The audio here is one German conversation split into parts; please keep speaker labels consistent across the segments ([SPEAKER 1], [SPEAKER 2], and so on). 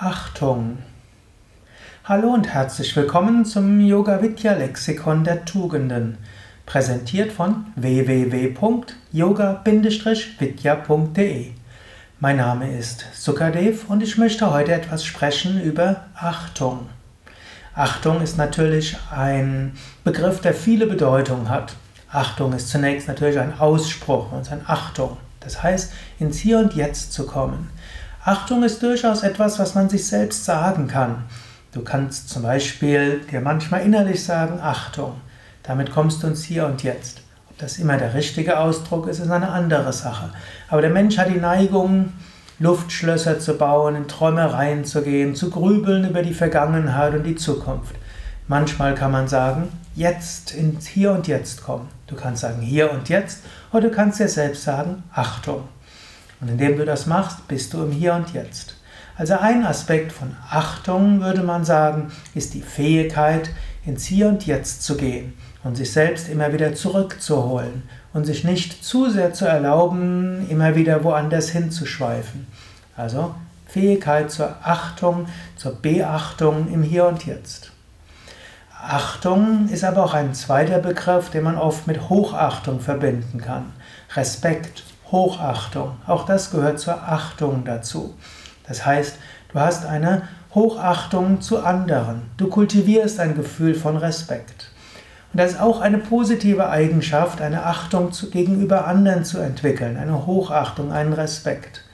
[SPEAKER 1] Achtung. Hallo und herzlich willkommen zum Yoga Vidya Lexikon der Tugenden, präsentiert von www.yoga-vidya.de. Mein Name ist Sukadev und ich möchte heute etwas sprechen über Achtung. Achtung ist natürlich ein Begriff, der viele Bedeutungen hat. Achtung ist zunächst natürlich ein Ausspruch und ein Achtung. Das heißt, ins Hier und Jetzt zu kommen. Achtung ist durchaus etwas, was man sich selbst sagen kann. Du kannst zum Beispiel dir manchmal innerlich sagen, Achtung, damit kommst du ins Hier und Jetzt. Ob das immer der richtige Ausdruck ist, ist eine andere Sache. Aber der Mensch hat die Neigung, Luftschlösser zu bauen, in Träumereien zu gehen, zu grübeln über die Vergangenheit und die Zukunft. Manchmal kann man sagen, jetzt ins Hier und Jetzt kommen. Du kannst sagen hier und jetzt oder du kannst dir selbst sagen, Achtung. Und indem du das machst, bist du im Hier und Jetzt. Also ein Aspekt von Achtung, würde man sagen, ist die Fähigkeit, ins Hier und Jetzt zu gehen und sich selbst immer wieder zurückzuholen und sich nicht zu sehr zu erlauben, immer wieder woanders hinzuschweifen. Also Fähigkeit zur Achtung, zur Beachtung im Hier und Jetzt. Achtung ist aber auch ein zweiter Begriff, den man oft mit Hochachtung verbinden kann. Respekt, Hochachtung. Auch das gehört zur Achtung dazu. Das heißt, du hast eine Hochachtung zu anderen. Du kultivierst ein Gefühl von Respekt. Und das ist auch eine positive Eigenschaft, eine Achtung gegenüber anderen zu entwickeln, eine Hochachtung, einen Respekt.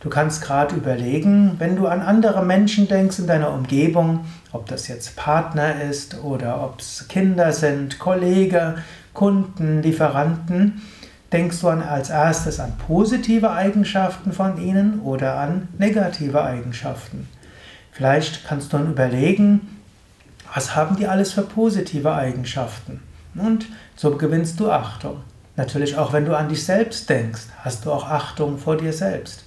[SPEAKER 1] Du kannst gerade überlegen, wenn du an andere Menschen denkst in deiner Umgebung, ob das jetzt Partner ist oder ob es Kinder sind, Kollege, Kunden, Lieferanten, Denkst du an, als erstes an positive Eigenschaften von ihnen oder an negative Eigenschaften? Vielleicht kannst du dann überlegen, was haben die alles für positive Eigenschaften? Und so gewinnst du Achtung. Natürlich auch wenn du an dich selbst denkst, hast du auch Achtung vor dir selbst.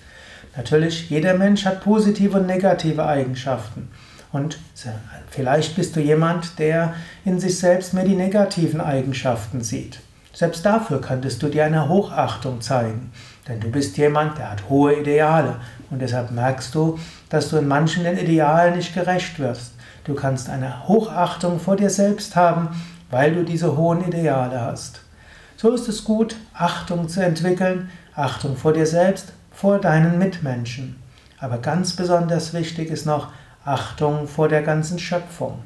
[SPEAKER 1] Natürlich, jeder Mensch hat positive und negative Eigenschaften. Und vielleicht bist du jemand, der in sich selbst mehr die negativen Eigenschaften sieht. Selbst dafür könntest du dir eine Hochachtung zeigen, denn du bist jemand, der hat hohe Ideale und deshalb merkst du, dass du in manchen den Idealen nicht gerecht wirst. Du kannst eine Hochachtung vor dir selbst haben, weil du diese hohen Ideale hast. So ist es gut, Achtung zu entwickeln, Achtung vor dir selbst, vor deinen Mitmenschen. Aber ganz besonders wichtig ist noch Achtung vor der ganzen Schöpfung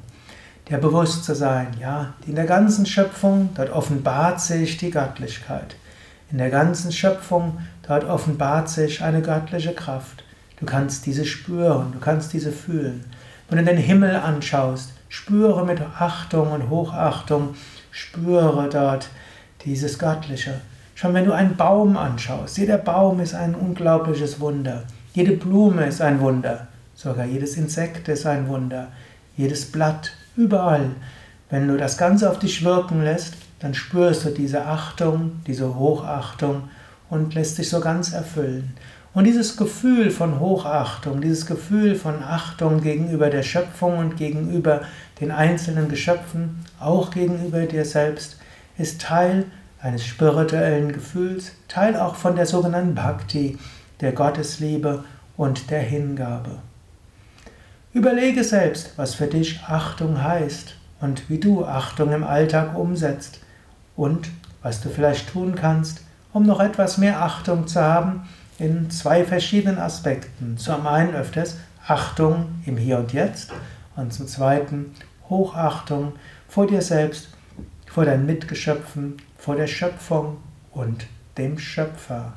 [SPEAKER 1] der bewusst zu sein, ja, in der ganzen Schöpfung, dort offenbart sich die Göttlichkeit. In der ganzen Schöpfung, dort offenbart sich eine göttliche Kraft. Du kannst diese spüren, du kannst diese fühlen. Wenn du den Himmel anschaust, spüre mit Achtung und Hochachtung, spüre dort dieses Göttliche. Schon wenn du einen Baum anschaust, jeder Baum ist ein unglaubliches Wunder. Jede Blume ist ein Wunder. Sogar jedes Insekt ist ein Wunder. Jedes Blatt, Überall. Wenn du das Ganze auf dich wirken lässt, dann spürst du diese Achtung, diese Hochachtung und lässt dich so ganz erfüllen. Und dieses Gefühl von Hochachtung, dieses Gefühl von Achtung gegenüber der Schöpfung und gegenüber den einzelnen Geschöpfen, auch gegenüber dir selbst, ist Teil eines spirituellen Gefühls, Teil auch von der sogenannten Bhakti, der Gottesliebe und der Hingabe. Überlege selbst, was für dich Achtung heißt und wie du Achtung im Alltag umsetzt und was du vielleicht tun kannst, um noch etwas mehr Achtung zu haben in zwei verschiedenen Aspekten. Zum einen öfters Achtung im Hier und Jetzt und zum zweiten Hochachtung vor dir selbst, vor deinen Mitgeschöpfen, vor der Schöpfung und dem Schöpfer.